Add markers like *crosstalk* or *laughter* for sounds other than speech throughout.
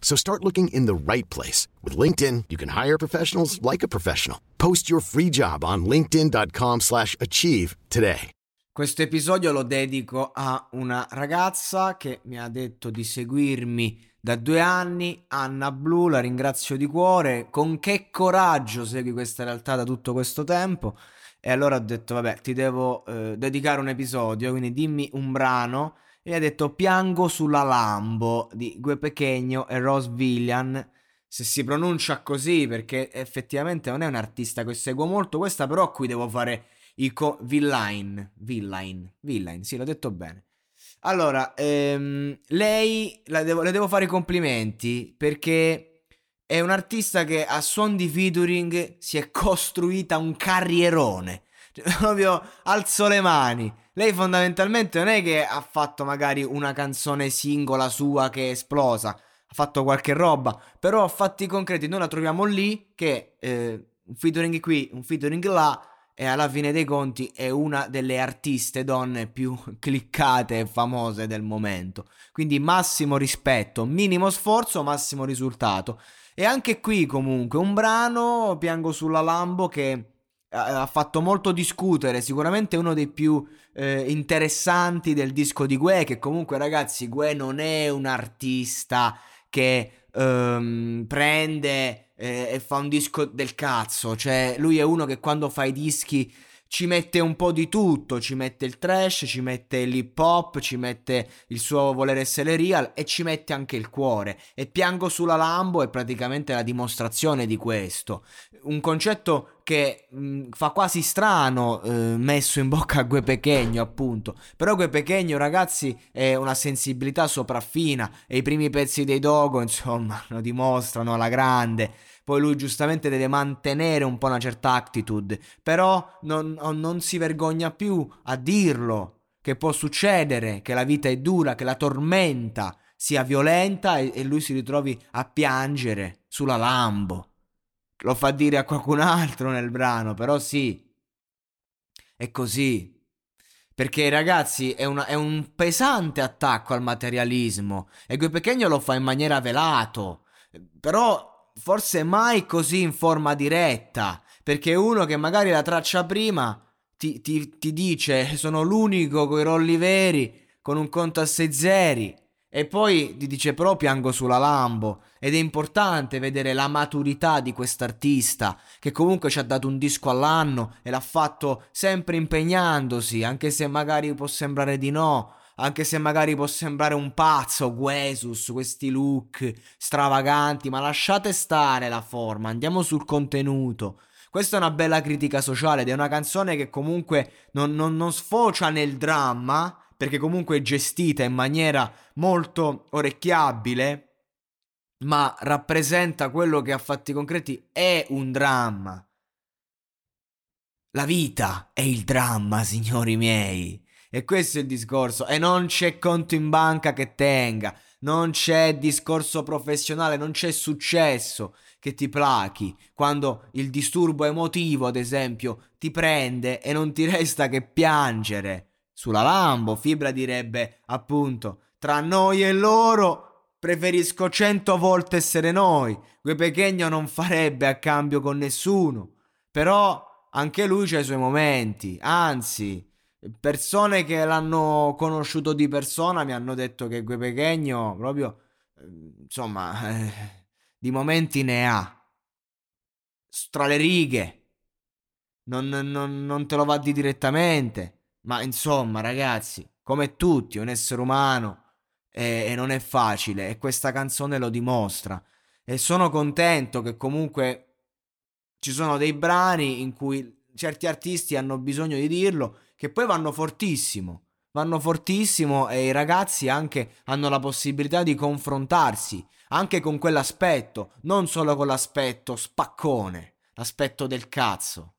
So start looking in the right place. With LinkedIn, you can hire professionals like a professional. Post your free job on linkedin.com slash achieve today. Questo episodio lo dedico a una ragazza che mi ha detto di seguirmi da due anni, Anna Blu, la ringrazio di cuore. Con che coraggio segui questa realtà da tutto questo tempo? E allora ho detto, vabbè, ti devo eh, dedicare un episodio, quindi dimmi un brano. E ha detto Piango sulla Lambo di Gue Pechegno e Rose Villian. Se si pronuncia così, perché effettivamente non è un artista che seguo molto, questa però a cui devo fare i co- Villain. Villain. Villain, sì, l'ho detto bene. Allora, ehm, lei devo, le devo fare i complimenti perché è un artista che a suon di featuring si è costruita un carrierone. Cioè, *laughs* proprio alzo le mani. Lei fondamentalmente non è che ha fatto magari una canzone singola sua che è esplosa, ha fatto qualche roba, però fatti concreti noi la troviamo lì che eh, un featuring qui, un featuring là e alla fine dei conti è una delle artiste donne più *laughs* cliccate e famose del momento. Quindi massimo rispetto, minimo sforzo, massimo risultato. E anche qui comunque un brano, Piango sulla Lambo, che ha fatto molto discutere, sicuramente uno dei più eh, interessanti del disco di Gue, che comunque ragazzi Gue non è un artista che ehm, prende eh, e fa un disco del cazzo, cioè lui è uno che quando fa i dischi ci mette un po' di tutto, ci mette il trash, ci mette l'hip hop, ci mette il suo voler essere real e ci mette anche il cuore. E Piango sulla Lambo è praticamente la dimostrazione di questo. Un concetto che mh, fa quasi strano eh, messo in bocca a Gue Pechegno, appunto. Però Gue Pechegno, ragazzi, è una sensibilità sopraffina e i primi pezzi dei Dogo, insomma, *laughs* lo dimostrano alla grande poi lui giustamente deve mantenere un po' una certa attitude, però non, non si vergogna più a dirlo, che può succedere, che la vita è dura, che la tormenta sia violenta e, e lui si ritrovi a piangere sulla Lambo. Lo fa dire a qualcun altro nel brano, però sì, è così. Perché ragazzi è, una, è, un pesante attacco al materialismo e Gue Pechegno lo fa in maniera velato. Però forse mai così in forma diretta, perché uno che magari la traccia prima ti, ti, ti dice sono l'unico coi rolli veri con un conto a 6 zeri e poi ti dice però piango sulla Lambo ed è importante vedere la maturità di quest'artista che comunque ci ha dato un disco all'anno e l'ha fatto sempre impegnandosi anche se magari può sembrare di no anche se magari può sembrare un pazzo, Guesus, questi look stravaganti, ma lasciate stare la forma, andiamo sul contenuto. Questa è una bella critica sociale ed è una canzone che comunque non, non, non sfocia nel dramma, perché comunque è gestita in maniera molto orecchiabile, ma rappresenta quello che a fatti concreti è un dramma. La vita è il dramma, signori miei. E questo è il discorso. E non c'è conto in banca che tenga. Non c'è discorso professionale, non c'è successo che ti plachi. Quando il disturbo emotivo, ad esempio, ti prende e non ti resta che piangere. Sulla Lambo, Fibra direbbe, appunto, tra noi e loro preferisco cento volte essere noi. Gue Pechegno non farebbe a cambio con nessuno. Però anche lui ha i suoi momenti. Anzi, Persone che l'hanno conosciuto di persona mi hanno detto che Gue Pechegno proprio, eh, insomma, eh, di momenti ne ha. Tra le righe. Non, non, non te lo va di direttamente. Ma insomma, ragazzi, come tutti, un essere umano e, e non è facile e questa canzone lo dimostra. E sono contento che comunque ci sono dei brani in cui certi artisti hanno bisogno di dirlo che poi vanno fortissimo. Vanno fortissimo e i ragazzi anche hanno la possibilità di confrontarsi anche con quell'aspetto, non solo con l'aspetto spaccone, l'aspetto del cazzo.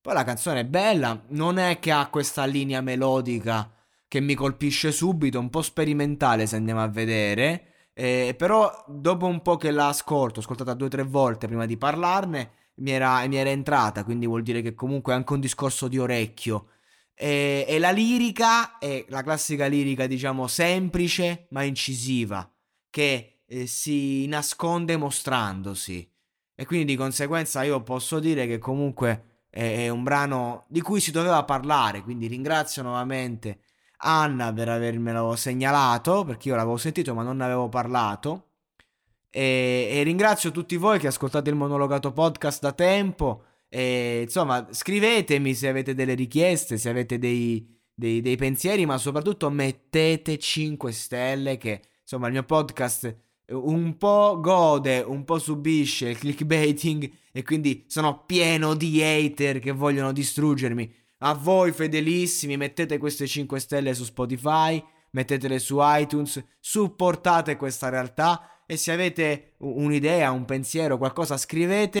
Poi la canzone è bella, non è che ha questa linea melodica che mi colpisce subito, un po' sperimentale se andiamo a vedere, eh, però dopo un po' che la ascolto, ho ascoltata due o tre volte prima di parlarne, mi era, mi era entrata, quindi vuol dire che comunque è anche un discorso di orecchio e, e la lirica è la classica lirica, diciamo, semplice ma incisiva, che eh, si nasconde mostrandosi. E quindi di conseguenza io posso dire che comunque è, è un brano di cui si doveva parlare, quindi ringrazio nuovamente Anna per avermelo segnalato, perché io l'avevo sentito ma non ne avevo parlato. E, e, ringrazio tutti voi che ascoltate il monologato podcast da tempo e, insomma, scrivetemi se avete delle richieste, se avete dei, dei, dei pensieri, ma soprattutto mettete 5 stelle che, insomma, il mio podcast un po' gode, un po' subisce il clickbaiting e quindi sono pieno di hater che vogliono distruggermi. A voi fedelissimi, mettete queste 5 stelle su Spotify, mettetele su iTunes, supportate questa realtà e se avete un'idea, un pensiero, qualcosa scrivete